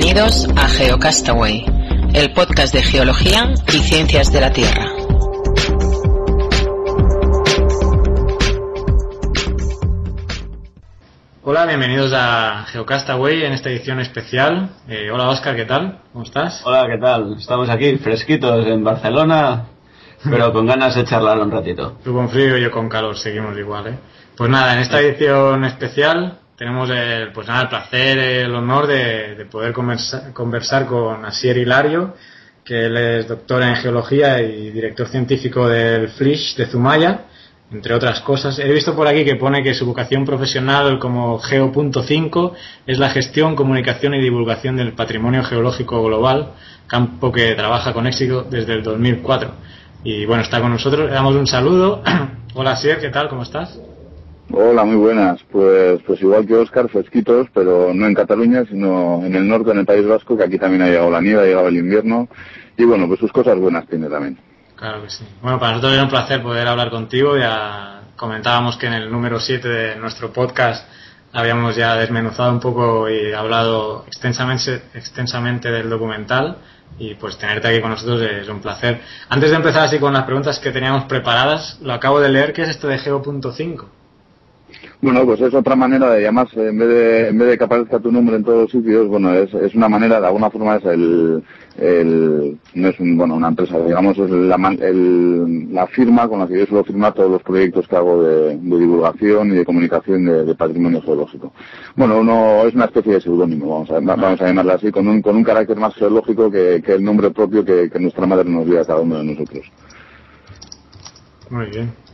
Bienvenidos a GeoCastaway, el podcast de geología y ciencias de la Tierra. Hola, bienvenidos a GeoCastaway en esta edición especial. Eh, hola Oscar, ¿qué tal? ¿Cómo estás? Hola, ¿qué tal? Estamos aquí fresquitos en Barcelona, pero con ganas de charlar un ratito. Tú con frío y yo con calor, seguimos igual, ¿eh? Pues nada, en esta edición especial tenemos el, pues nada, el placer, el honor de, de poder conversa, conversar con Asier Hilario, que él es doctor en geología y director científico del FLISH de Zumaya, entre otras cosas. He visto por aquí que pone que su vocación profesional como Geo.5 es la gestión, comunicación y divulgación del patrimonio geológico global, campo que trabaja con éxito desde el 2004. Y bueno, está con nosotros. Le damos un saludo. Hola, Asier, ¿qué tal? ¿Cómo estás? Hola, muy buenas. Pues, pues igual que Oscar, fresquitos, pero no en Cataluña, sino en el norte, en el País Vasco, que aquí también ha llegado la nieve, ha llegado el invierno. Y bueno, pues sus cosas buenas tiene también. Claro que sí. Bueno, para nosotros es un placer poder hablar contigo. Ya comentábamos que en el número 7 de nuestro podcast habíamos ya desmenuzado un poco y hablado extensamente, extensamente del documental y pues tenerte aquí con nosotros es un placer. Antes de empezar así con las preguntas que teníamos preparadas, lo acabo de leer, que es esto de Geo.5? Bueno, pues es otra manera de llamarse, en vez de, en vez de que aparezca tu nombre en todos los sitios, bueno, es, es una manera, de alguna forma es el, el no es un, bueno, una empresa, digamos, es la, el, la firma con la que yo suelo firmar todos los proyectos que hago de, de divulgación y de comunicación de, de, patrimonio geológico. Bueno, uno es una especie de seudónimo, vamos a, vamos a llamarla así, con un, con un carácter más geológico que, que el nombre propio que, que nuestra madre nos dio a cada uno de nosotros. Muy bien.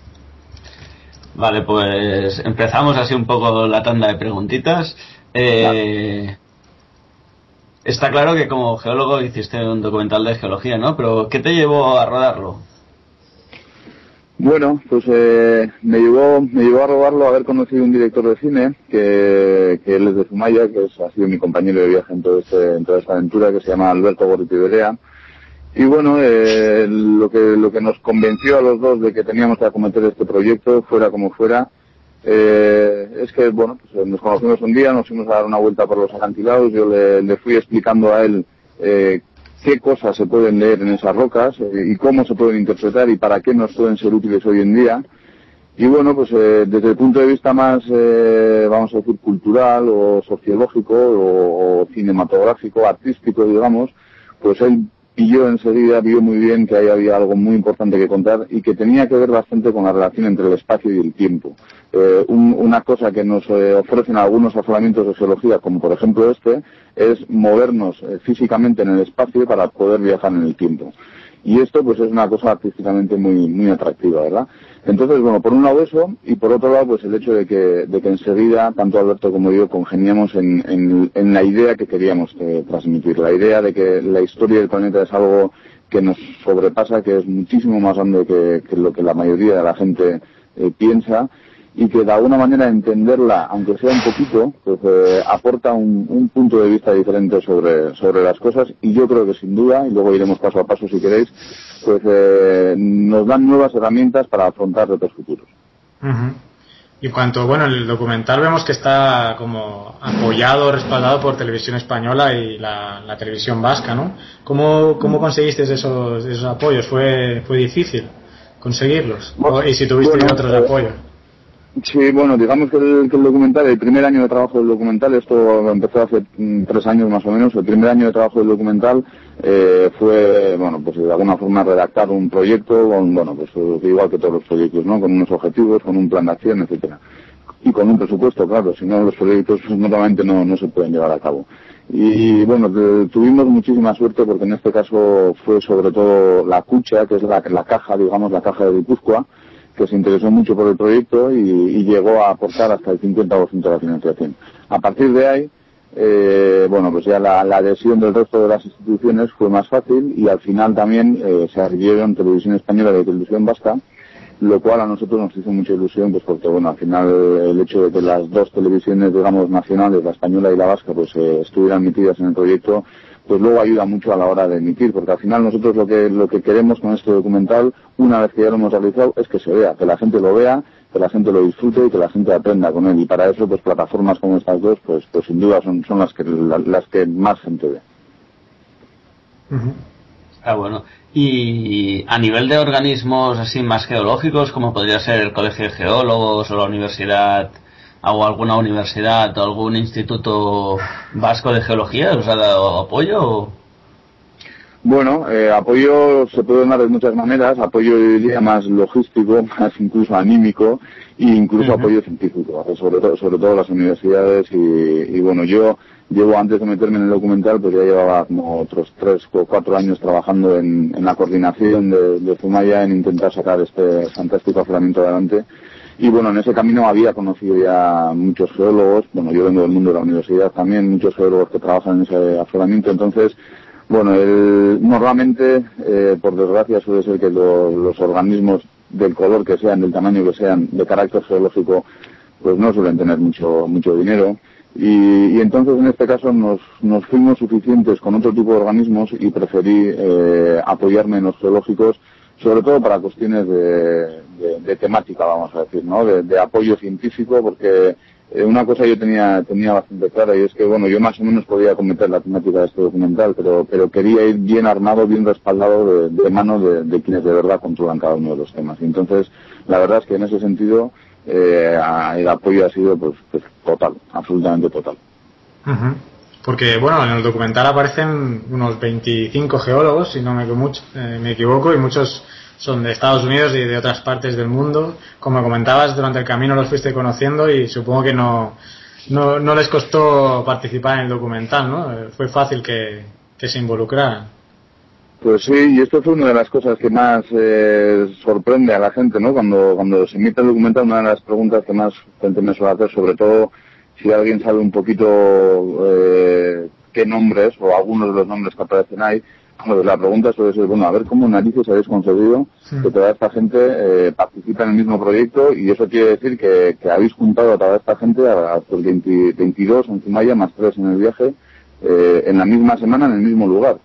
Vale, pues empezamos así un poco la tanda de preguntitas. Eh, está claro que como geólogo hiciste un documental de geología, ¿no? Pero ¿qué te llevó a rodarlo? Bueno, pues eh, me llevó me llevó a rodarlo haber conocido un director de cine que, él es de Zumaya, que es, ha sido mi compañero de viaje en, todo este, en toda esta aventura, que se llama Alberto Gorriti Y bueno, eh, lo que lo que nos convenció a los dos de que teníamos que acometer este proyecto, fuera como fuera, eh, es que bueno, pues nos conocimos un día, nos fuimos a dar una vuelta por los acantilados, yo le, fui explicando a él eh, qué cosas se pueden leer en esas rocas eh, y cómo se pueden interpretar y para qué nos pueden ser útiles hoy en día. Y bueno, pues eh, desde el punto de vista más, eh, vamos a decir, cultural o sociológico o, cinematográfico, artístico, digamos, pues él pilló enseguida, vio muy bien que ahí había algo muy importante que contar y que tenía que ver bastante con la relación entre el espacio y el tiempo. Eh, un, una cosa que nos eh, ofrecen algunos afloramientos de geología, como por ejemplo este, es movernos eh, físicamente en el espacio para poder viajar en el tiempo. Y esto pues es una cosa artísticamente muy, muy atractiva, ¿verdad? Entonces, bueno, por un lado eso, y por otro lado, pues el hecho de que, de que enseguida, tanto Alberto como yo, congeniamos en, en, en la idea que queríamos eh, transmitir, la idea de que la historia del planeta es algo que nos sobrepasa, que es muchísimo más grande que, que lo que la mayoría de la gente eh, piensa, y que de alguna manera entenderla, aunque sea un poquito, pues eh, aporta un, un, punto de vista diferente sobre, sobre las cosas y yo creo que sin duda, y luego iremos paso a paso si queréis, pues eh, nos dan nuevas herramientas para afrontar retos futuros. Uh -huh. Y en cuanto, bueno, el documental vemos que está como apoyado, respaldado por Televisión Española y la, la televisión vasca, ¿no? ¿Cómo, cómo conseguiste esos, esos apoyos? ¿Fue, fue difícil conseguirlos? ¿Y si tuviste bueno, otros eh, apoyos? Sí, bueno, digamos que el, que el, documental, el primer año de trabajo del documental, esto empezó hace mm, tres años más o menos, el primer año de trabajo del documental eh, fue, bueno, pues de alguna forma redactar un proyecto con, bueno, pues igual que todos los proyectos, ¿no? Con unos objetivos, con un plan de acción, etcétera. Y con un presupuesto, claro, si no los proyectos normalmente no, no se pueden llevar a cabo. Y bueno, tuvimos muchísima suerte porque en este caso fue sobre todo la cucha, que es la, la caja, digamos, la caja de Guipúzcoa, que se interesó mucho por el proyecto y, llegó a aportar hasta el 50% de la financiación. A partir de ahí, eh, bueno, pues ya la, la, adhesión del resto de las instituciones fue más fácil y al final también eh, se adhirieron Televisión Española y Televisión Vasca, lo cual a nosotros nos hizo mucha ilusión, pues porque bueno, al final el hecho de que las dos televisiones, digamos, nacionales, la española y la vasca, pues eh, estuvieran metidas en el proyecto, pues luego ayuda mucho a la hora de emitir, porque al final nosotros lo que, lo que queremos con este documental, una vez que ya lo hemos realizado, es que se vea, que la gente lo vea, que la gente lo disfrute y que la gente aprenda con él. Y para eso, pues plataformas como estas dos, pues, pues sin duda son, son las que las que más gente ve. Está bueno. Y a nivel de organismos así más geológicos, como podría ser el Colegio de Geólogos o la Universidad o alguna universidad o algún instituto vasco de geología, ¿os ha dado apoyo? Bueno, eh, apoyo se puede dar de muchas maneras, apoyo diría más logístico, más incluso anímico e incluso apoyo científico, sobre todo, sobre todo las universidades y, bueno, yo llevo antes de meterme en el documental, pues ya llevaba como otros tres o cuatro años trabajando en, la coordinación de, de Zumaya en intentar sacar este fantástico afloramiento adelante y bueno, en ese camino había conocido ya muchos geólogos, bueno, yo vengo del mundo de la universidad también, muchos geólogos que trabajan en ese afloramiento, entonces bueno, el, normalmente, eh, por desgracia, suele ser que los organismos del color que sean, del tamaño que sean, de carácter geológico, pues no suelen tener mucho, mucho dinero. Y, entonces en este caso nos, nos, fuimos suficientes con otro tipo de organismos y preferí eh, apoyarme en los geológicos, sobre todo para cuestiones de, temática, vamos a decir, ¿no? de apoyo científico, porque eh, una cosa yo tenía, tenía bastante clara y es que, bueno, yo más o menos podía cometer la temática de este documental, pero, pero quería ir bien armado, bien respaldado de, mano de, quienes de verdad controlan cada uno de los temas. Y entonces, la verdad es que en ese sentido, eh, el apoyo ha sido pues, pues total, absolutamente total. Porque, bueno, en el documental aparecen unos 25 geólogos, si no eh, me equivoco, y muchos son de Estados Unidos y de otras partes del mundo. Como comentabas, durante el camino los fuiste conociendo y supongo que no, no, no les costó participar en el documental, ¿no? Eh, fue fácil que, se involucraran. Pues sí, y esto fue una de las cosas que más eh, sorprende a la gente, ¿no? Cuando, cuando se emite el documental, una de las preguntas que más gente me suele hacer, sobre todo si alguien sabe un poquito eh, qué nombres o algunos de los nombres que aparecen ahí, la pregunta suele ser, bueno, a ver cómo narices habéis conseguido que toda esta gente eh, participe en el mismo proyecto y eso quiere decir que, habéis juntado a toda esta gente, a, los 22 en Zumaya más 3 en el viaje, eh, en la misma semana en el mismo lugar.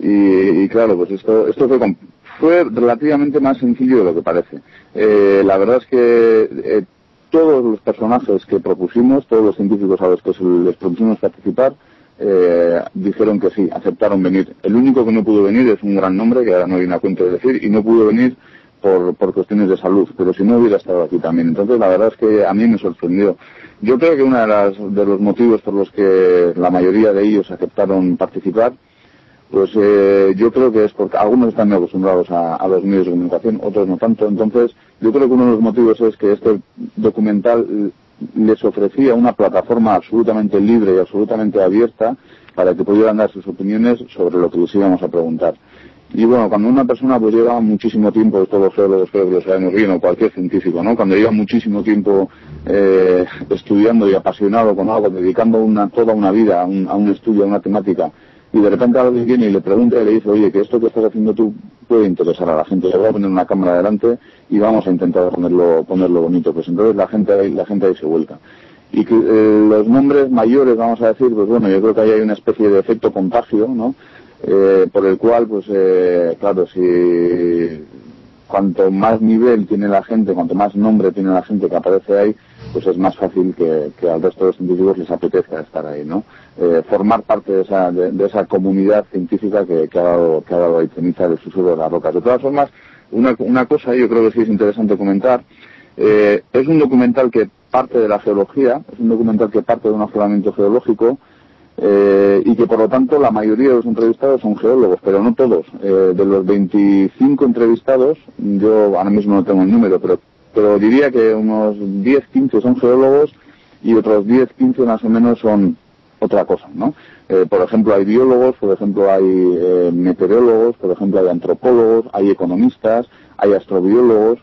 Y, claro, pues esto, esto fue, fue relativamente más sencillo de lo que parece. Eh, la verdad es que todos los personajes que propusimos, todos los científicos a los que les propusimos participar, eh, dijeron que sí, aceptaron venir. El único que no pudo venir es un gran nombre, que ahora no viene a cuento de decir, y no pudo venir por, por cuestiones de salud, pero si no hubiera estado aquí también. Entonces, la verdad es que a mí me sorprendió. Yo creo que uno de, de los motivos por los que la mayoría de ellos aceptaron participar, pues eh, yo creo que es porque algunos están acostumbrados a, los medios de comunicación, otros no tanto. Entonces, yo creo que uno de los motivos es que este documental les ofrecía una plataforma absolutamente libre y absolutamente abierta para que pudieran dar sus opiniones sobre lo que les íbamos a preguntar. Y bueno, cuando una persona pues lleva muchísimo tiempo, todos los geólogos creo que lo sabemos bien, o cualquier científico, ¿no? Cuando lleva muchísimo tiempo eh, estudiando y apasionado con algo, dedicando una, toda una vida a un, a un estudio, a una temática, y de repente alguien viene y le pregunta y le dice, oye, que esto que estás haciendo tú puede interesar a la gente, le voy a poner una cámara delante y vamos a intentar ponerlo, ponerlo bonito, pues entonces la gente la gente ahí se vuelca. Y que eh, los nombres mayores, vamos a decir, pues bueno, yo creo que ahí hay una especie de efecto contagio, ¿no? Eh, por el cual, pues eh, claro, si cuanto más nivel tiene la gente, cuanto más nombre tiene la gente que aparece ahí, pues es más fácil que, al resto de los científicos les apetezca estar ahí, ¿no? Eh, formar parte de esa, de, esa comunidad científica que, ha dado, que ha dado ahí ceniza del susurro de las rocas. De todas formas, una, una cosa yo creo que sí es interesante comentar, eh, es un documental que parte de la geología, es un documental que parte de un afloramiento geológico, eh, y que por lo tanto la mayoría de los entrevistados son geólogos, pero no todos. Eh, de los 25 entrevistados, yo ahora mismo no tengo el número, pero, pero diría que unos 10, 15 son geólogos y otros 10, 15 más o menos son otra cosa, ¿no? Eh, por ejemplo, hay biólogos, por ejemplo, hay meteorólogos, por ejemplo, hay antropólogos, hay economistas, hay astrobiólogos,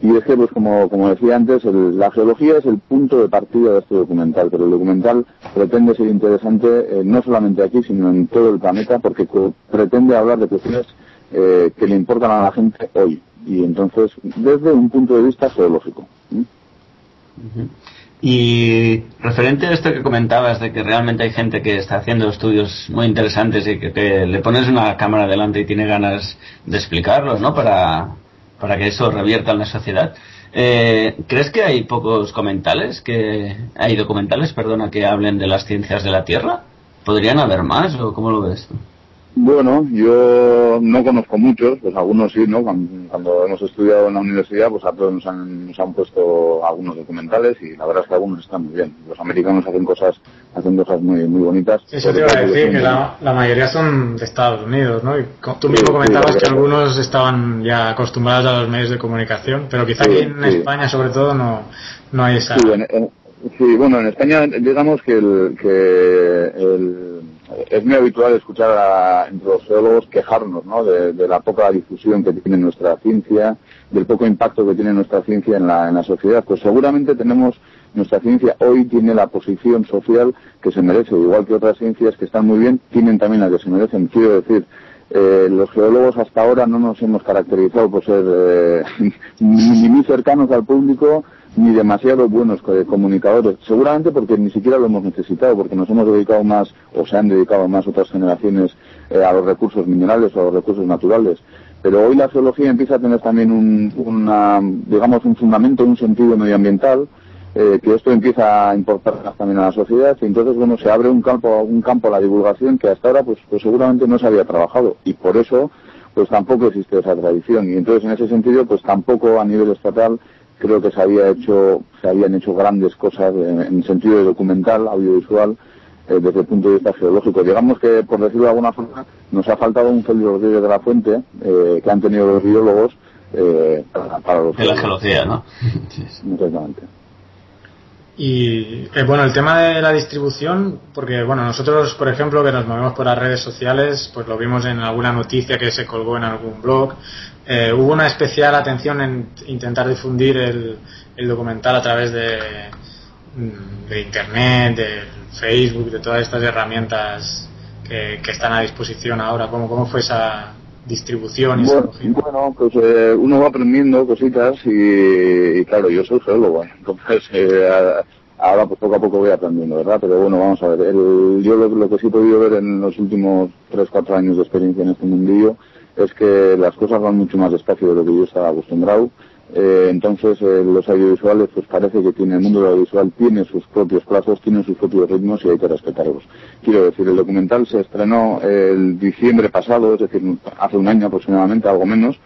y es que, pues como, decía antes, la geología es el punto de partida de este documental, pero el documental pretende ser interesante eh, no solamente aquí, sino en todo el planeta, porque pretende hablar de cuestiones eh, que le importan a la gente hoy, y entonces desde un punto de vista geológico. Y referente a esto que comentabas de que realmente hay gente que está haciendo estudios muy interesantes y que, le pones una cámara delante y tiene ganas de explicarlos, ¿no? Para, para que eso revierta en la sociedad. Eh, ¿Crees que hay pocos documentales que hay documentales, perdona, que hablen de las ciencias de la Tierra? ¿Podrían haber más o cómo lo ves? Bueno, yo no conozco muchos, pues algunos sí, ¿no? Cuando, hemos estudiado en la universidad, pues a todos nos han, nos han puesto algunos documentales y la verdad es que algunos están muy bien. Los americanos hacen cosas, hacen cosas muy, muy bonitas. Eso te iba a decir, que la, mayoría son de Estados Unidos, ¿no? Y tú mismo comentabas que algunos estaban ya acostumbrados a los medios de comunicación, pero quizá aquí en España, sobre todo, no, no hay esa. Sí, bueno, en España digamos que el, que el es muy habitual escuchar a, entre los geólogos quejarnos ¿no? de, la poca difusión que tiene nuestra ciencia, del poco impacto que tiene nuestra ciencia en la, en la sociedad. Pues seguramente tenemos, nuestra ciencia hoy tiene la posición social que se merece, igual que otras ciencias que están muy bien, tienen también la que se merecen. Quiero decir, eh, los geólogos hasta ahora no nos hemos caracterizado por ser eh, ni muy cercanos al público ni demasiado buenos comunicadores, seguramente porque ni siquiera lo hemos necesitado, porque nos hemos dedicado más, o se han dedicado más otras generaciones eh, a los recursos minerales o a los recursos naturales. Pero hoy la geología empieza a tener también un, una, digamos, un fundamento, un sentido medioambiental, eh, que esto empieza a importar también a la sociedad, y entonces, bueno, se abre un campo, un campo a la divulgación que hasta ahora, pues, pues seguramente no se había trabajado, y por eso, pues tampoco existe esa tradición, y entonces en ese sentido, pues tampoco a nivel estatal creo que se había hecho se habían hecho grandes cosas en, sentido de documental audiovisual eh, desde el punto de vista geológico. Digamos que por decirlo de alguna forma nos ha faltado un Félix Rodríguez de la Fuente eh, que han tenido los biólogos eh, para, los de la geología no exactamente y bueno, el tema de la distribución, porque bueno, nosotros, por ejemplo, que nos movemos por las redes sociales, pues lo vimos en alguna noticia que se colgó en algún blog, eh, hubo una especial atención en intentar difundir el, documental a través de, mm, de Internet, de Facebook, de todas estas herramientas que, están a disposición ahora. ¿Cómo, cómo fue esa distribución? bueno, pues eh, uno va aprendiendo cositas y, claro, yo soy geólogo, entonces eh, ahora pues poco a poco voy aprendiendo, ¿verdad? Pero bueno, vamos a ver, yo lo, lo, que sí he podido ver en los últimos 3-4 años de experiencia en este mundillo es que las cosas van mucho más despacio de lo que yo estaba acostumbrado. Eh, entonces eh, los audiovisuales pues parece que tiene el mundo del audiovisual tiene sus propios plazos, tiene sus propios ritmos y hay que respetarlos. Quiero decir, el documental se estrenó el diciembre pasado, es decir, hace un año aproximadamente, algo menos,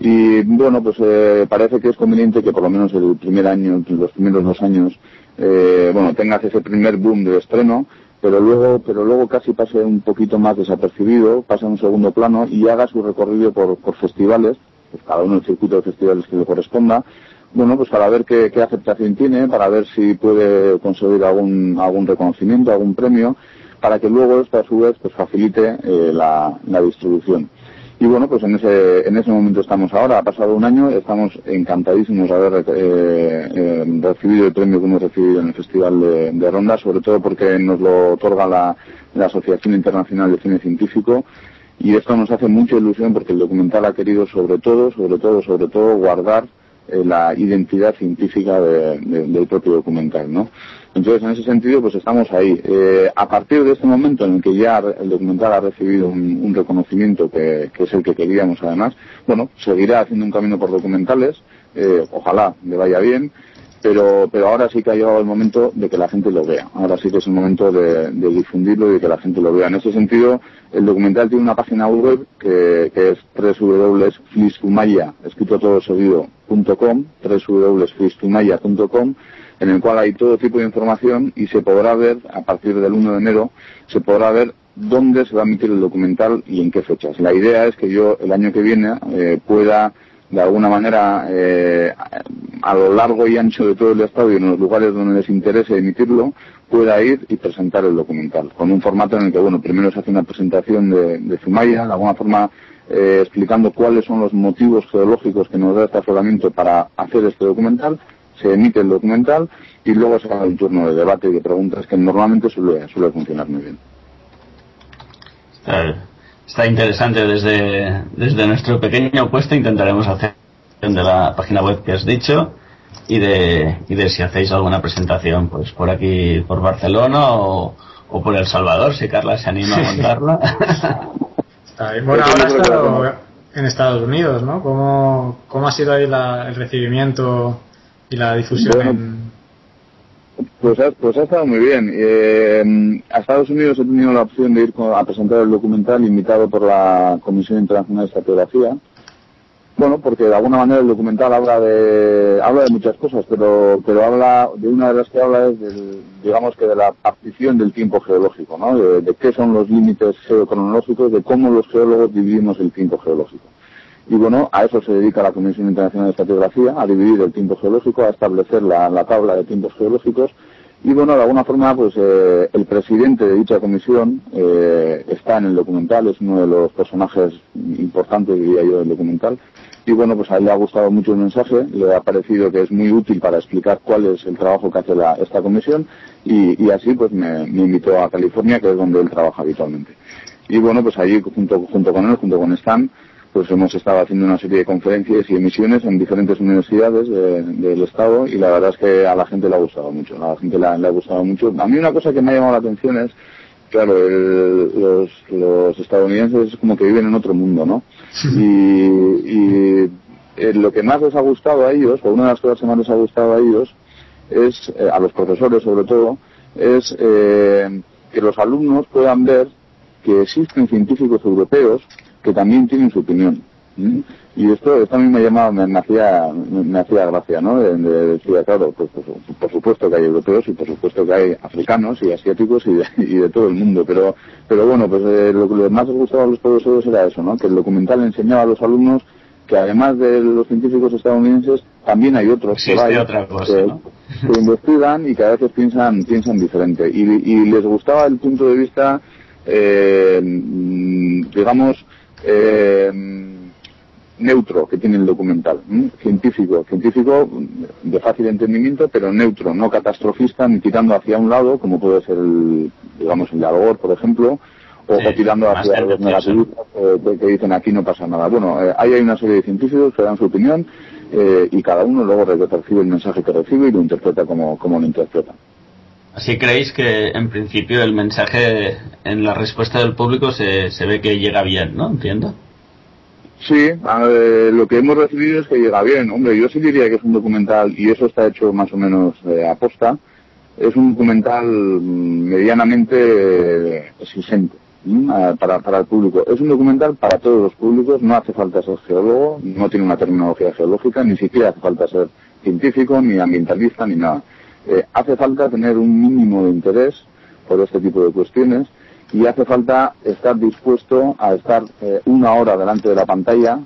y bueno, pues eh, parece que es conveniente que por lo menos el primer año, los primeros dos años, bueno, tengas ese primer boom de estreno pero luego, pero luego casi pase un poquito más desapercibido, pase a un segundo plano y haga su recorrido por, por festivales, pues cada uno el circuito de festivales que le corresponda, bueno, pues para ver qué, aceptación tiene, para ver si puede conseguir algún, algún reconocimiento, algún premio, para que luego esto a su vez pues facilite eh, la distribución. Y bueno, pues en ese, en ese momento estamos ahora. Ha pasado un año, estamos encantadísimos de haber eh, eh, recibido el premio que hemos recibido en el Festival de, Ronda, sobre todo porque nos lo otorga la, la Asociación Internacional de Cine Científico. Y esto nos hace mucha ilusión porque el documental ha querido sobre todo, sobre todo, sobre todo guardar eh, la identidad científica del propio documental, ¿no? Entonces, en ese sentido, pues estamos ahí. Eh, a partir de este momento en el que ya el documental ha recibido un, reconocimiento que, es el que queríamos, además, bueno, seguirá haciendo un camino por documentales, eh, ojalá le vaya bien, pero, pero ahora sí que ha llegado el momento de que la gente lo vea. Ahora sí que es el momento de, difundirlo y de que la gente lo vea. En ese sentido, el documental tiene una página web que, que es www.flistumaya, escrito todo www.flistumaya.com, en el cual hay todo tipo de información y se podrá ver, a partir del 1 de enero, se podrá ver dónde se va a emitir el documental y en qué fechas. La idea es que yo el año que viene eh, pueda de alguna manera eh, a lo largo y ancho de todo el estado y en los lugares donde les interese emitirlo, pueda ir y presentar el documental, con un formato en el que, bueno, primero se hace una presentación de, de Zumaya, de alguna forma eh, explicando cuáles son los motivos geológicos que nos da este afloramiento para hacer este documental, se emite el documental y luego se hace un turno de debate y de preguntas que normalmente suele, suele funcionar muy bien está interesante desde, desde nuestro pequeño puesto intentaremos hacer de la página web que has dicho y de, y de si hacéis alguna presentación pues por aquí por Barcelona o, o por El Salvador si Carla se anima a montarla. Bueno ahora estado en Estados Unidos ¿no? ¿Cómo, cómo ha sido ahí el recibimiento y la difusión Pues ha, pues ha estado muy bien. Eh, a Estados Unidos he tenido la opción de ir a presentar el documental invitado por la Comisión Internacional de Estrategrafía bueno, porque de alguna manera el documental habla de habla de muchas cosas, pero pero habla de una de las que habla es del, digamos que de la partición del tiempo geológico, ¿no? De, qué son los límites geocronológicos, de cómo los geólogos dividimos el tiempo geológico. Y bueno, a eso se dedica la Comisión Internacional de Estratigrafía, a dividir el tiempo geológico, a establecer la, la tabla de tiempos geológicos y bueno, de alguna forma, pues eh, el presidente de dicha comisión eh, está en el documental, es uno de los personajes importantes, diría yo, del documental. Y bueno, pues a él le ha gustado mucho el mensaje, le ha parecido que es muy útil para explicar cuál es el trabajo que hace la, esta comisión y, así pues me, invitó a California, que es donde él trabaja habitualmente. Y bueno, pues allí junto, junto con él, junto con Stan, pues hemos estado haciendo una serie de conferencias y emisiones en diferentes universidades del estado y la verdad es que a la gente le ha gustado mucho, a la gente le ha, gustado mucho. A mí una cosa que me ha llamado la atención es, claro, los, estadounidenses es como que viven en otro mundo, ¿no? Y, eh, lo que más les ha gustado a ellos, o una de las cosas que más les ha gustado a ellos, es, eh, a los profesores sobre todo, es eh, que los alumnos puedan ver que existen científicos europeos que también tienen su opinión. Y esto, esto a mí me llamaba, me, hacía, me, hacía gracia, ¿no? De, decir, claro, pues, pues, por supuesto que hay europeos y por supuesto que hay africanos y asiáticos y de, y de todo el mundo, pero, pero bueno, pues eh, lo que más les gustaba a los profesores era eso, ¿no? Que el documental enseñaba a los alumnos que además de los científicos estadounidenses, también hay otros que, que, investigan y que a veces piensan, piensan diferente. Y, y les gustaba el punto de vista, eh, digamos, eh, neutro que tiene el documental, científico, científico de fácil entendimiento, pero neutro, no catastrofista ni tirando hacia un lado, como puede ser el, digamos, el de por ejemplo, o, tirando hacia los negativistas eh, que dicen aquí no pasa nada. Bueno, eh, ahí hay una serie de científicos que dan su opinión eh, y cada uno luego recibe el mensaje que recibe y lo interpreta como, como lo interpreta. Así creéis que en principio el mensaje en la respuesta del público se, se ve que llega bien, ¿no? Entiendo. Sí, lo que hemos recibido es que llega bien. Hombre, yo sí diría que es un documental, y eso está hecho más o menos eh, a posta, es un documental mm, medianamente exigente para, para el público. Es un documental para todos los públicos, no hace falta ser geólogo, no tiene una terminología geológica, ni siquiera hace falta ser científico, ni ambientalista, ni nada. Eh, hace falta tener un mínimo de interés por este tipo de cuestiones y hace falta estar dispuesto a estar eh, una hora delante de la pantalla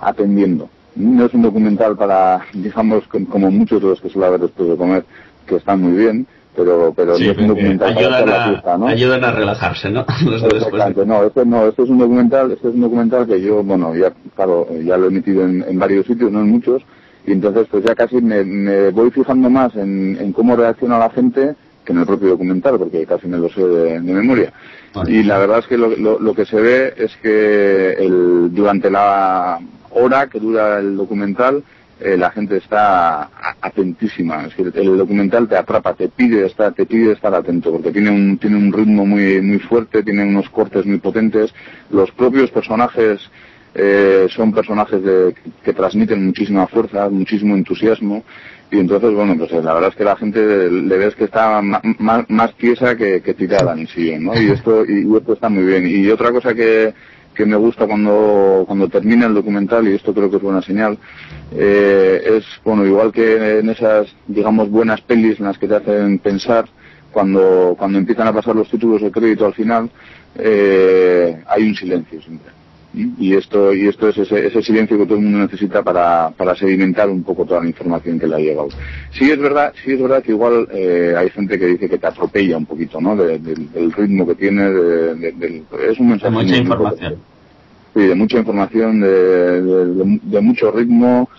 atendiendo. No es un documental para, digamos, como muchos de los que suele haber después de comer, que están muy bien, pero, pero no es un documental ayudan para a, la fiesta, ¿no? Ayudan a relajarse, ¿no? no, este no, este es un documental, este es un documental que yo, bueno, ya, claro, ya lo he emitido en, en varios sitios, no en muchos, y entonces pues ya casi me, voy fijando más en, cómo reacciona la gente que en el propio documental, porque casi me lo sé de, memoria. Y la verdad es que lo, que se ve es que el, durante la hora que dura el documental, eh, la gente está atentísima. Es decir, el documental te atrapa, te pide estar, te pide estar atento, porque tiene un, tiene un ritmo muy, muy fuerte, tiene unos cortes muy potentes. Los propios personajes eh, son personajes que transmiten muchísima fuerza, muchísimo entusiasmo y entonces, bueno, pues la verdad es que la gente le ves que está más, más que, tirada en sí, ¿no? Y esto, y esto está muy bien. Y otra cosa que, que me gusta cuando, cuando termina el documental, y esto creo que es buena señal, eh, es, bueno, igual que en esas, digamos, buenas pelis en las que te hacen pensar, cuando, cuando empiezan a pasar los títulos de crédito al final, eh, hay un silencio siempre y esto y esto es ese, ese, silencio que todo el mundo necesita para, para sedimentar un poco toda la información que le ha llegado. Sí es verdad, sí es verdad que igual eh, hay gente que dice que te atropella un poquito, ¿no? del ritmo que tiene, de, es un mensaje de mucha información. sí, de mucha información, de, mucho ritmo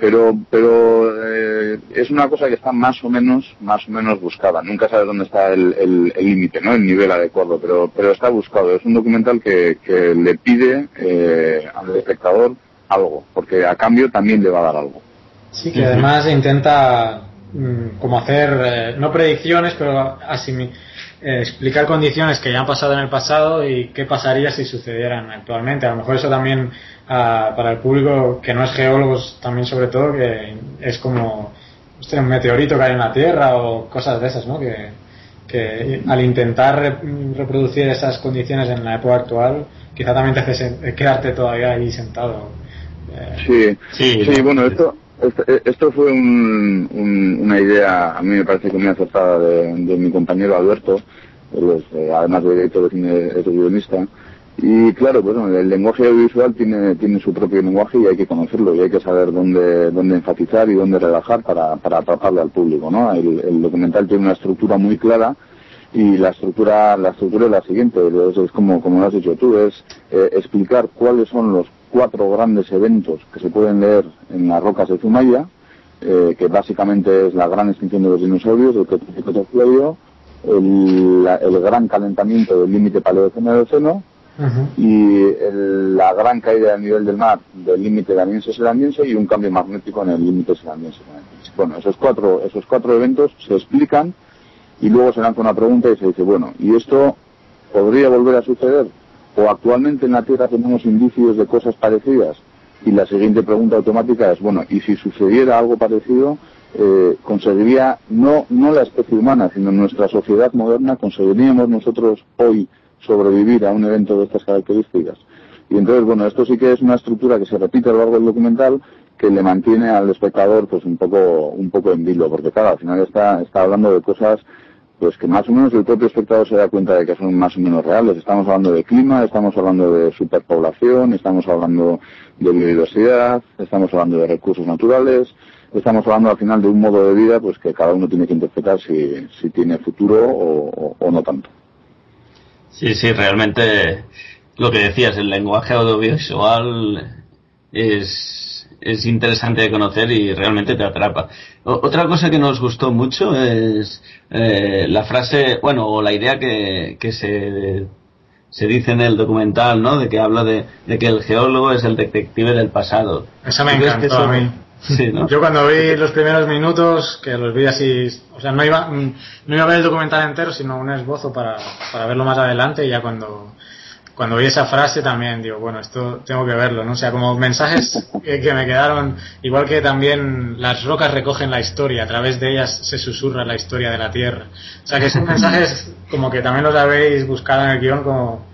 pero pero eh, es una cosa que está más o menos más o menos buscada. Nunca sabes dónde está el límite no el nivel adecuado pero pero está buscado. Es un documental que, que le pide eh, al espectador algo porque a cambio también le va a dar algo. Sí que además intenta mm, como hacer eh, no predicciones pero así explicar condiciones que ya han pasado en el pasado y qué pasaría si sucedieran actualmente. A lo mejor eso también para el público que no es geólogos también sobre todo que es como un meteorito cae en la Tierra o cosas de esas, ¿no? Que, que al intentar reproducir esas condiciones en la época actual, quizá también te hace quedarte todavía ahí sentado. Sí, sí, sí bueno, esto, esto fue una idea, a mí me parece que muy acertada de, mi compañero Alberto, eh, además de director de cine, es guionista. Y claro, bueno, el lenguaje audiovisual tiene, tiene su propio lenguaje y hay que conocerlo y hay que saber dónde, dónde enfatizar y dónde relajar para, para atraparle al público, ¿no? El, documental tiene una estructura muy clara y la estructura, la estructura es la siguiente, es, como, como lo has dicho tú, es eh, explicar cuáles son los cuatro grandes eventos que se pueden leer en las rocas de Zumaya, eh, que básicamente es la gran extinción de los dinosaurios, el Cretaceous el, el gran calentamiento del límite paleoceno y la gran caída del nivel del mar del límite daniense-seraniense y un cambio magnético en el límite seraniense-seraniense. Bueno, esos cuatro, esos cuatro eventos se explican y luego se lanza una pregunta y se dice, bueno, ¿y esto podría volver a suceder? ¿O actualmente en la Tierra tenemos indicios de cosas parecidas? Y la siguiente pregunta automática es, bueno, ¿y si sucediera algo parecido, eh, conseguiría, no, no la especie humana, sino nuestra sociedad moderna, conseguiríamos nosotros hoy sobrevivir a un evento de estas características. Y entonces, bueno, esto sí que es una estructura que se repite a lo largo del documental que le mantiene al espectador pues un poco un poco en vilo, porque claro, al final está, está hablando de cosas pues que más o menos el propio espectador se da cuenta de que son más o menos reales. Estamos hablando de clima, estamos hablando de superpoblación, estamos hablando de biodiversidad, estamos hablando de recursos naturales, estamos hablando al final de un modo de vida pues que cada uno tiene que interpretar si, si tiene futuro o no tanto. Sí, sí, realmente lo que decías, el lenguaje audiovisual es, es interesante de conocer y realmente te atrapa. otra cosa que nos gustó mucho es eh, la frase, bueno, o la idea que, que se, se dice en el documental, ¿no? De que habla de, de que el geólogo es el detective del pasado. Esa me encantó a mí. Yo cuando vi los primeros minutos, que los vi así, o sea, no iba, no iba a ver el documental entero, sino un esbozo para, para verlo más adelante y ya cuando, cuando vi esa frase también digo, bueno, esto tengo que verlo, ¿no? O sea, como mensajes que, me quedaron, igual que también las rocas recogen la historia, a través de ellas se susurra la historia de la Tierra. O sea, que son mensajes como que también los habéis buscado en el guion como...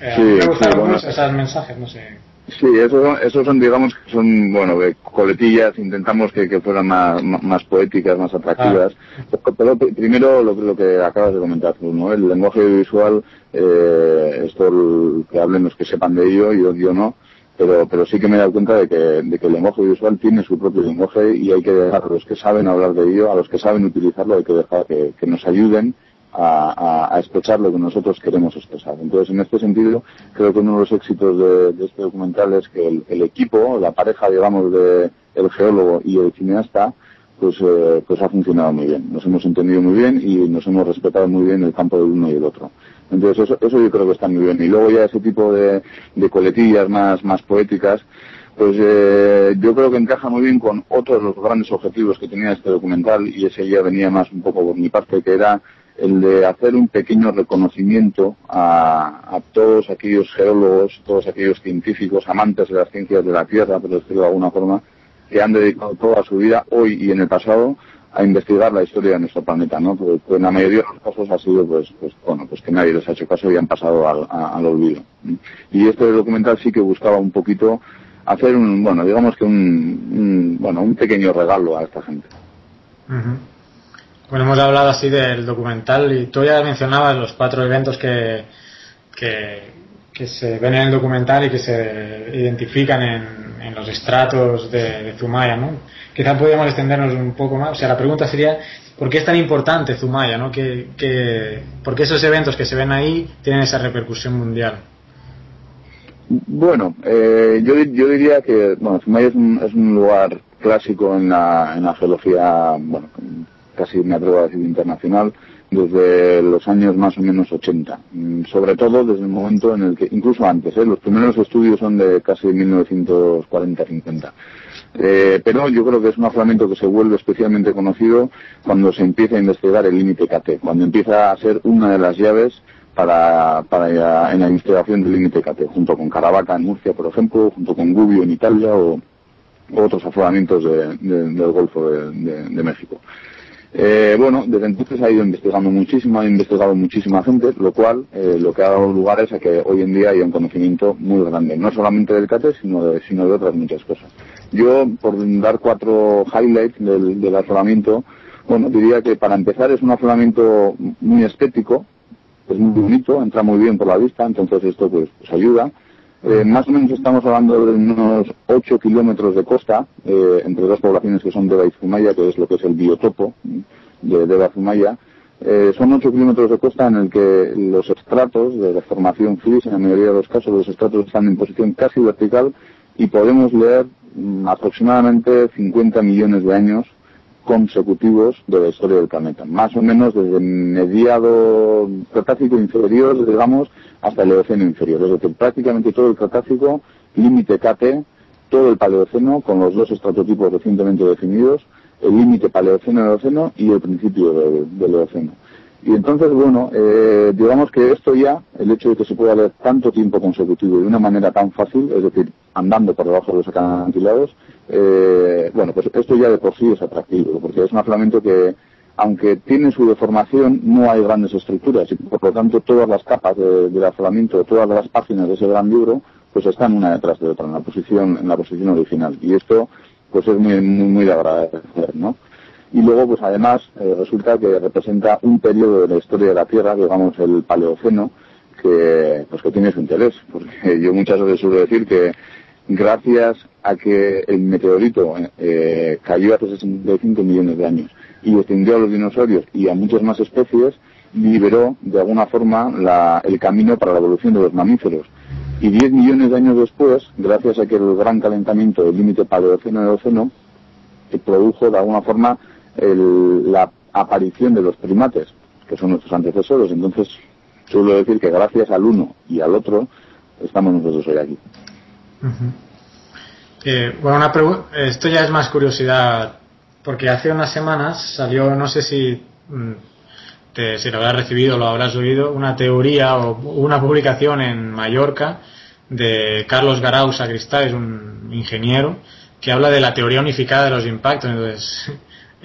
Eh, me gustaron mucho esos mensajes, no sé. Sí, esos eso son, digamos, que son, bueno, coletillas, intentamos que, que fueran más, más, poéticas, más atractivas. Ah. Pero, primero lo, lo, que acabas de comentar ¿no? El lenguaje visual, eh, esto que hablen los que sepan de ello, yo, yo no, pero, pero sí que me he dado cuenta de que, de que el lenguaje visual tiene su propio lenguaje y hay que dejar a los que saben hablar de ello, a los que saben utilizarlo, hay que dejar que, que nos ayuden a, a, expresar lo que nosotros queremos expresar. Entonces, en este sentido, creo que uno de los éxitos de, este documental es que el, equipo, la pareja, digamos, de el geólogo y el cineasta, pues, eh, pues ha funcionado muy bien. Nos hemos entendido muy bien y nos hemos respetado muy bien el campo del uno y el otro. Entonces, eso, eso yo creo que está muy bien. Y luego ya ese tipo de, coletillas más, más poéticas, pues eh, yo creo que encaja muy bien con otros de los grandes objetivos que tenía este documental y ese ya venía más un poco por mi parte, que era el de hacer un pequeño reconocimiento a, todos aquellos geólogos, todos aquellos científicos, amantes de las ciencias de la Tierra, por decirlo de alguna forma, que han dedicado toda su vida, hoy y en el pasado, a investigar la historia de nuestro planeta, ¿no? Porque en la mayoría de los casos ha sido, pues, pues, bueno, pues que nadie les ha hecho caso y han pasado al, olvido. Y este documental sí que buscaba un poquito hacer un, bueno, digamos que un, bueno, un pequeño regalo a esta gente. Bueno, hemos hablado así del documental y tú ya mencionabas los cuatro eventos que, que, se ven en el documental y que se identifican en, en los estratos de, Zumaya, ¿no? Quizá podríamos extendernos un poco más. O sea, la pregunta sería, ¿por qué es tan importante Zumaya, ¿no? Que, que, ¿Por qué esos eventos que se ven ahí tienen esa repercusión mundial? Bueno, eh, yo, yo diría que bueno, Zumaya es un, es un lugar clásico en la, en la geología, bueno, casi me atrevo a decir internacional, desde los años más o menos 80. Mm, sobre todo desde el momento en el que, incluso antes, ¿eh? los primeros estudios son de casi 1940-50. Eh, pero yo creo que es un afloramiento que se vuelve especialmente conocido cuando se empieza a investigar el límite KT, cuando empieza a ser una de las llaves para, en la investigación del límite KT, junto con Caravaca en Murcia, por ejemplo, junto con Gubbio en Italia o, otros afloramientos del Golfo de México. Eh, bueno, desde entonces ha ido investigando muchísimo, ha investigado muchísima gente, lo cual eh, lo que ha dado lugar es a que hoy en día hay un conocimiento muy grande, no solamente del CATE, sino de, sino de otras muchas cosas. Yo, por dar cuatro highlights del, del bueno, diría que para empezar es un afloramiento muy estético, es muy bonito, entra muy bien por la vista, entonces esto pues, pues ayuda. Eh, más o menos estamos hablando de unos 8 kilómetros de costa eh, entre dos poblaciones que son Deva y Zumaya, que es lo que es el biotopo de Deva Zumaya. Eh, son 8 kilómetros de costa en el que los estratos de la formación flis, en la mayoría de los casos, los estratos están en posición casi vertical y podemos leer mm, aproximadamente 50 millones de años consecutivos de la historia del planeta, más o menos desde mediado Cretácico inferior, digamos, hasta el Eoceno inferior, es decir, prácticamente todo el Cretácico, límite KT, todo el Paleoceno, con los dos estratotipos recientemente definidos, el límite Paleoceno-Eoceno y el principio del Eoceno. Y entonces, bueno, eh, digamos que esto ya, el hecho de que se pueda leer tanto tiempo consecutivo de una manera tan fácil, es decir, andando por debajo de los acantilados, eh, bueno, pues esto ya de por sí es atractivo, porque es un aflamento que, aunque tiene su deformación, no hay grandes estructuras y por lo tanto todas las capas del aflamento, todas las páginas de ese gran libro, pues están una detrás de otra en la posición, en la posición original. Y esto, pues es muy, muy, muy de agradecer, ¿no? Y luego pues además eh, resulta que representa un periodo de la historia de la Tierra, digamos el Paleoceno, que pues que tiene su interés, porque yo muchas veces suelo decir que gracias a que el meteorito eh, cayó hace 65 millones de años y extinguió a los dinosaurios y a muchas más especies, liberó de alguna forma el camino para la evolución de los mamíferos. Y 10 millones de años después, gracias a que el gran calentamiento del límite paleoceno-eoceno, produjo de alguna forma la aparición de los primates, que son nuestros antecesores. Entonces, suelo decir que gracias al uno y al otro, estamos nosotros hoy aquí. Eh, bueno, una esto ya es más curiosidad, porque hace unas semanas salió, no sé si, mm, te, si lo habrás recibido o lo habrás oído, una teoría o una publicación en Mallorca de Carlos Garau Sacristá, es un ingeniero, que habla de la teoría unificada de los impactos. Entonces,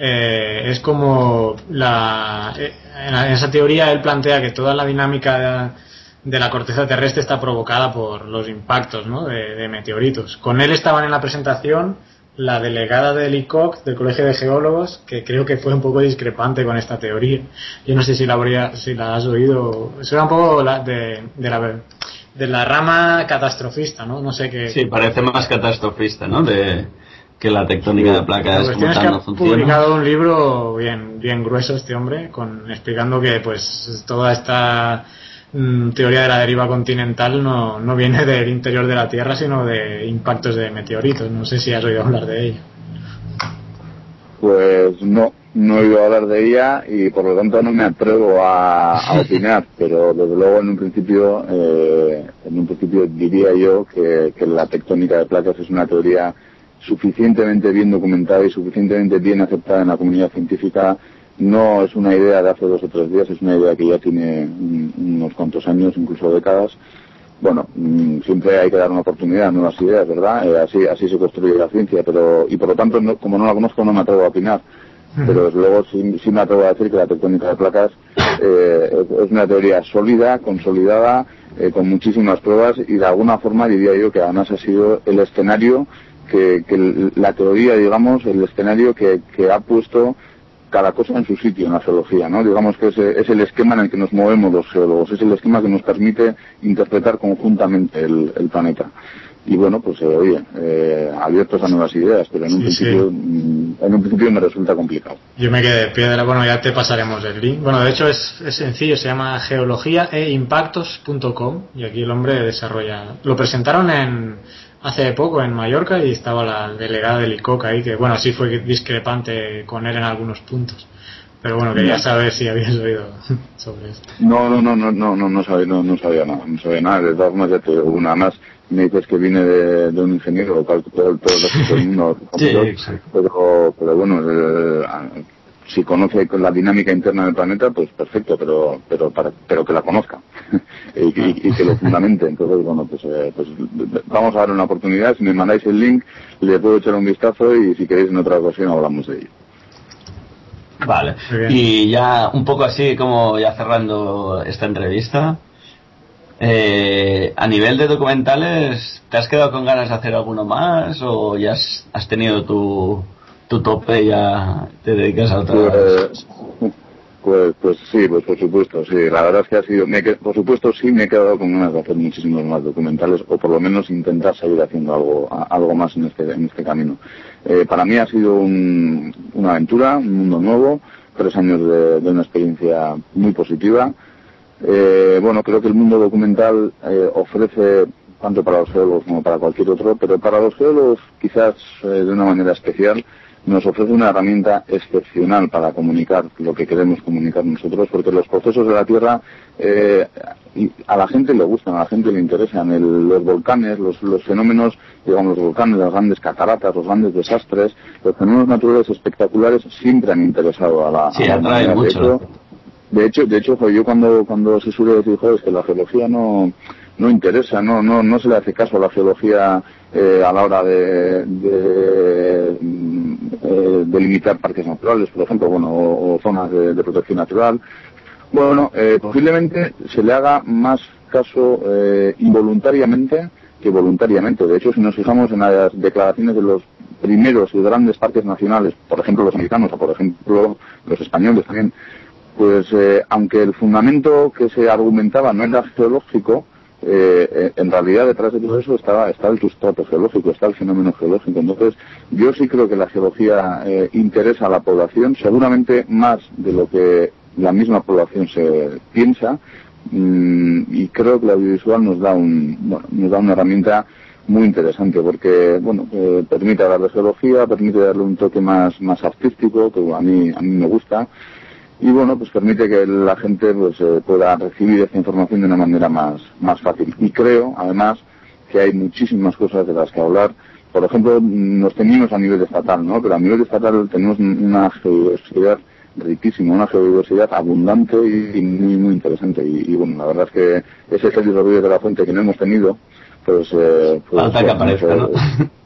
eh, es como la, eh, en esa teoría él plantea que toda la dinámica de, la corteza terrestre está provocada por los impactos ¿no? de, meteoritos. Con él estaban en la presentación la delegada del ICOC, del Colegio de Geólogos, que creo que fue un poco discrepante con esta teoría. Yo no sé si la, habría, si la has oído. Eso era un poco de, de, la, de la rama catastrofista, ¿no? No sé qué. Sí, parece más catastrofista, ¿no? De que la tectónica de placas como tal no funciona. Ha publicado un libro bien, bien grueso este hombre, con explicando que pues toda esta mm, teoría de la deriva continental no, no viene del interior de la Tierra, sino de impactos de meteoritos. No sé si has oído hablar de ello. Pues no, no he oído hablar de ella y por lo tanto no me atrevo a, opinar, pero desde luego en un principio, eh, en un principio diría yo que, que la tectónica de placas es una teoría suficientemente bien documentada y suficientemente bien aceptada en la comunidad científica. No es una idea de hace dos o tres días, es una idea que ya tiene unos cuantos años, incluso décadas. Bueno, mm, siempre hay que dar una oportunidad a nuevas ideas, ¿verdad? Eh, así, así se construye la ciencia, pero y por lo tanto, como no la conozco, no me atrevo a opinar. Pero desde luego sí, sí, me atrevo a decir que la tectónica de placas eh, es una teoría sólida, consolidada, eh, con muchísimas pruebas y de alguna forma diría yo que además ha sido el escenario que, la teoría, digamos, el escenario que, ha puesto cada cosa en su sitio en la geología, ¿no? Digamos que es, es, el esquema en el que nos movemos los geólogos, es el esquema que nos permite interpretar conjuntamente el, planeta. Y bueno, pues eh, oye, eh, abiertos a nuevas ideas, pero en un principio mm, en un principio me resulta complicado. Yo me quedé de piedra, bueno, ya te pasaremos el link. Bueno, de hecho es, es sencillo, se llama geologíaimpactos.com y aquí el hombre desarrolla. Lo presentaron en hace poco en Mallorca y estaba la delegada del ICOC ahí, que bueno, sí fue discrepante con él en algunos puntos. Pero bueno, quería saber si habías oído sobre esto. No, no, no, no, no, no, no sabía, no, no sabía nada, no sabía nada. De todas formas, ya te una más me dices que viene de, un ingeniero, lo cual todo, todo el mundo, pero, pero bueno, eh, si conoce la dinámica interna del planeta, pues perfecto, pero, pero, para, pero que la conozca. y, que lo fundamente. Entonces, bueno, pues, eh, pues, vamos a dar una oportunidad. Si me mandáis el link, le puedo echar un vistazo y si queréis en otra ocasión hablamos de ello. Vale. Y ya un poco así como ya cerrando esta entrevista. Eh, a nivel de documentales, ¿te has quedado con ganas de hacer alguno más o ya has, tenido tu, tu tope ya te dedicas a otras? Pues, pues, pues, sí, pues por supuesto, sí. La verdad es que ha sido, me, por supuesto sí me he quedado con ganas de hacer muchísimos más documentales o por lo menos intentar seguir haciendo algo, algo más en este, en este camino. Eh, para mí ha sido una aventura, un mundo nuevo, tres años de, una experiencia muy positiva. Eh, bueno, creo que el mundo documental eh, ofrece tanto para los geólogos como para cualquier otro, pero para los geólogos quizás de una manera especial nos ofrece una herramienta excepcional para comunicar lo que queremos comunicar nosotros, porque los procesos de la Tierra eh, a la gente le gustan, a la gente le interesan. los volcanes, los, fenómenos, digamos, los volcanes, las grandes cataratas, los grandes desastres, los fenómenos naturales espectaculares siempre han interesado a la, sí, Mucho, de hecho, de hecho, yo cuando, cuando se suele decir, joder, es que la geología no, no interesa, no, no, no se le hace caso a la geología eh, a la hora de, de, eh, delimitar parques naturales, por ejemplo, bueno, o, zonas de, protección natural. Bueno, eh, posiblemente se le haga más caso involuntariamente que voluntariamente. De hecho, si nos fijamos en las declaraciones de los primeros y grandes parques nacionales, por ejemplo los americanos o por ejemplo los españoles también, pues aunque el fundamento que se argumentaba no era geológico, eh, en realidad detrás de todo eso está, está el sustrato geológico, está el fenómeno geológico. Entonces, yo sí creo que la geología eh, interesa a la población, seguramente más de lo que la misma población se piensa, mm, y creo que la audiovisual nos da, un, bueno, nos da una herramienta muy interesante porque bueno eh, permite darle geología, permite darle un toque más, más artístico, que a mí, a mí me gusta, y bueno, pues permite que la gente pues, eh, pueda recibir esta información de una manera más, más fácil. Y creo, además, que hay muchísimas cosas de las que hablar. Por ejemplo, nos tenemos a nivel estatal, ¿no? Pero a nivel estatal tenemos una geodiversidad riquísima, una geodiversidad abundante y, muy, muy interesante. Y, bueno, la verdad es que ese Félix de la Fuente que no hemos tenido, pues... Eh, pues Falta que aparezca, ¿no?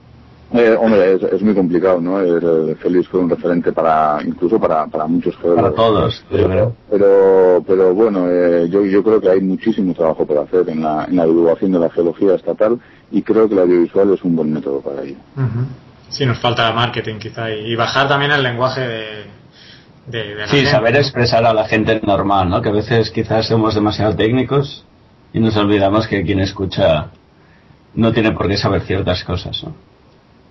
Eh, hombre, es, muy complicado, ¿no? El, Félix fue un referente para, incluso para, para muchos Para todos, pero, pero, pero bueno, eh, yo, yo creo que hay muchísimo trabajo por hacer en la, en la divulgación de la geología estatal y creo que la audiovisual es un buen método para ello. Sí, nos falta marketing quizá y, bajar también el lenguaje de, de, Sí, saber expresar a la gente normal, ¿no? Que a veces quizás somos demasiado técnicos y nos olvidamos que quien escucha no tiene por qué saber ciertas cosas, ¿no?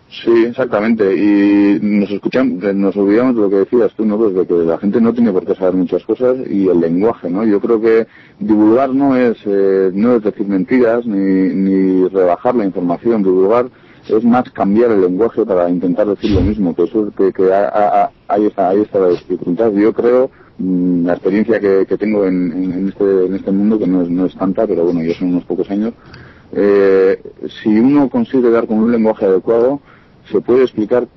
Sí, exactamente. Y nos escuchamos, nos olvidamos de lo que decías tú, ¿no? Pues de que la gente no tiene por qué saber muchas cosas y el lenguaje, ¿no? Yo creo que divulgar no es, eh, no es decir mentiras ni, ni rebajar la información. Divulgar es más cambiar el lenguaje para intentar decir lo mismo. Que eso, que, que ahí está, ahí está la dificultad. Yo creo mm, la experiencia que, tengo en, en, este, en este mundo, que no es, no es tanta, pero bueno, ya son unos pocos años, eh, si uno consigue dar con un lenguaje adecuado, se puede explicar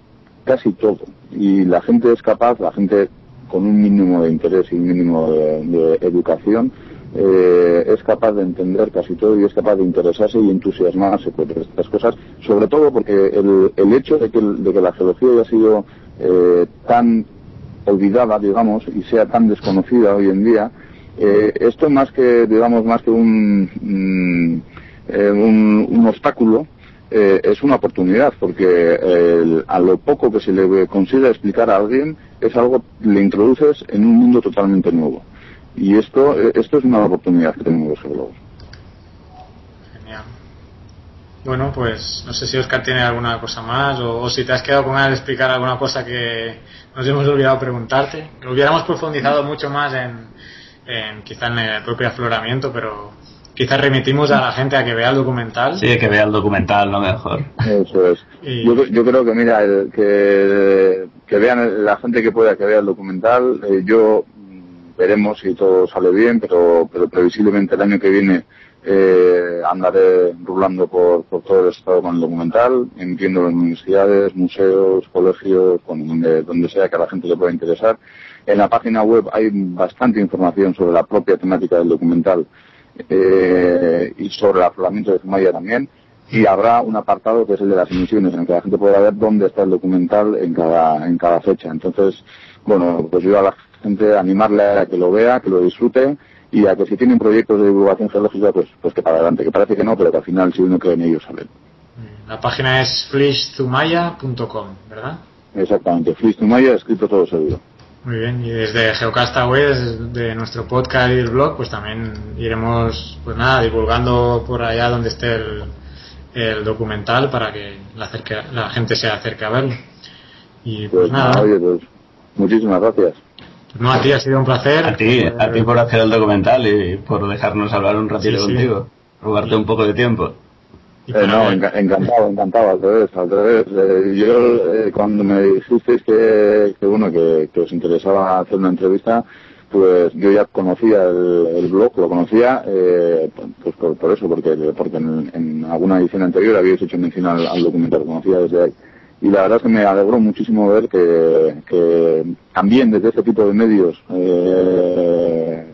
casi todo. Y la gente es capaz, la gente con un mínimo de interés y un mínimo de, educación, eh, es capaz de entender casi todo y es capaz de interesarse y entusiasmarse por estas cosas, sobre todo porque el, el hecho de que, de que, la geología haya sido eh, tan olvidada, digamos, y sea tan desconocida hoy en día, eh, esto más que, digamos, más que un, mm, un, un obstáculo, eh, es una oportunidad, porque a lo poco que se le consiga explicar a alguien es algo, le introduces en un mundo totalmente nuevo. Y esto, eh, esto es una oportunidad que tenemos los geólogos. Genial. Bueno, pues no sé si Oscar tiene alguna cosa más o, si te has quedado con ganas explicar alguna cosa que nos hemos olvidado preguntarte. Hubiéramos profundizado mucho más en, en quizá en el propio afloramiento, pero quizás remitimos a la gente a que vea el documental. Sí, que vea el documental, lo mejor. Eso es. Yo, yo, creo que, mira, que, que vean la gente que pueda que vea el documental. Eh, yo mm, veremos si todo sale bien, pero, pero previsiblemente el año que viene eh, andaré rulando por, por todo el estado con el documental, entiendo en universidades, museos, colegios, con donde, donde sea que a la gente le pueda interesar. En la página web hay bastante información sobre la propia temática del documental eh, y sobre el afloramiento de Zumaya también. Y habrá un apartado que es el de las emisiones, en el que la gente podrá ver dónde está el documental en cada, en cada fecha. Entonces, bueno, pues yo a la gente animarle a que lo vea, que lo disfrute y a que si tienen proyectos de divulgación geológica, pues, pues que para adelante, que parece que no, pero que al final si uno cree en ellos salen. La página es flishzumaya.com, ¿verdad? Exactamente, Flishzumaya escrito todo seguido. Muy bien, y desde Geocastaway, desde nuestro podcast y el blog, pues también iremos, pues nada, divulgando por allá donde esté el, el documental para que la, acerque, la gente se acerque a verlo. Y pues, Pues nada, oye, pues muchísimas gracias. no, a ti ha sido un placer. A ti, a ti por hacer el documental y por dejarnos hablar un ratito Sí, sí. contigo. Robarte un poco de tiempo. Eh, no, encantado, encantado, al revés, al revés. Eh, yo, eh, cuando me dijisteis que, que bueno, que, que os interesaba hacer una entrevista, pues yo ya conocía el, el blog, lo conocía, eh, pues por, por eso, porque, porque en, en alguna edición anterior habíais hecho mención al, al documental, lo conocía desde ahí. Y la verdad es que me alegró muchísimo ver que, que también desde este tipo de medios, eh,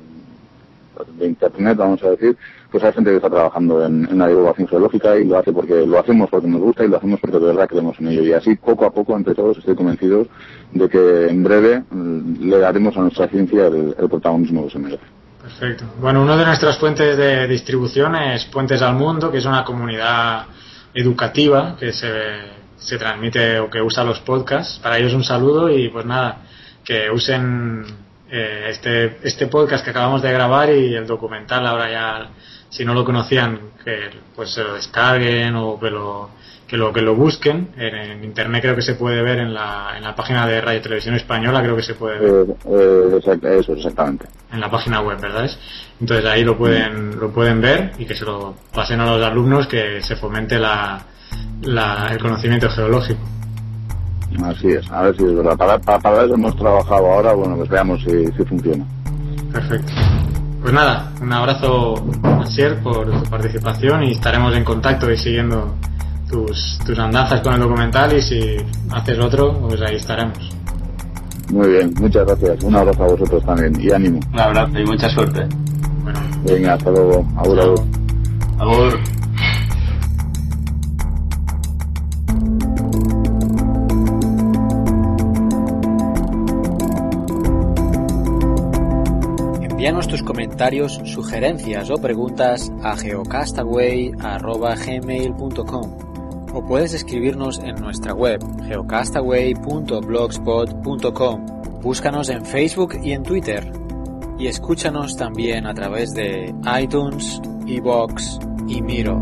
de internet, vamos a decir, pues hay gente que está trabajando en, en la divulgación geológica y lo hace porque lo hacemos porque nos gusta y lo hacemos porque de verdad creemos en ello. Y así poco a poco, entre todos, estoy convencido de que en breve mm, le daremos a nuestra ciencia el, el protagonismo que se merece. Perfecto. Bueno, una de nuestras fuentes de distribución es Puentes al Mundo, que es una comunidad educativa que se, se transmite o que usa los podcasts. Para ellos un saludo y pues nada, que usen eh, este, este podcast que acabamos de grabar y el documental ahora ya, si no lo conocían, que pues se lo descarguen o que lo, que lo, que lo busquen. En, en internet creo que se puede ver en la, en la página de Radio Televisión Española, creo que se puede ver Eh, eh, eso, exactamente. en la página web, ¿verdad? Entonces ahí lo pueden, lo pueden ver y que se lo pasen a los alumnos que se fomente la, la- el conocimiento geológico. Así es, a ver si es verdad. Para, para, para eso hemos trabajado ahora, bueno, pues veamos si, si funciona. Perfecto. Pues nada, un abrazo a Sier por tu participación y estaremos en contacto y siguiendo tus, tus andanzas con el documental y si haces otro, pues ahí estaremos. Muy bien, muchas gracias. Un abrazo a vosotros también y ánimo. Un abrazo y mucha suerte. Bueno, Venga, hasta luego. Agur, agur. Agur. Envíanos tus comentarios, sugerencias o preguntas a geocastaway.gmail.com o puedes escribirnos en nuestra web geocastaway.blogspot.com. Búscanos en Facebook y en Twitter y escúchanos también a través de iTunes, iBox y Miro.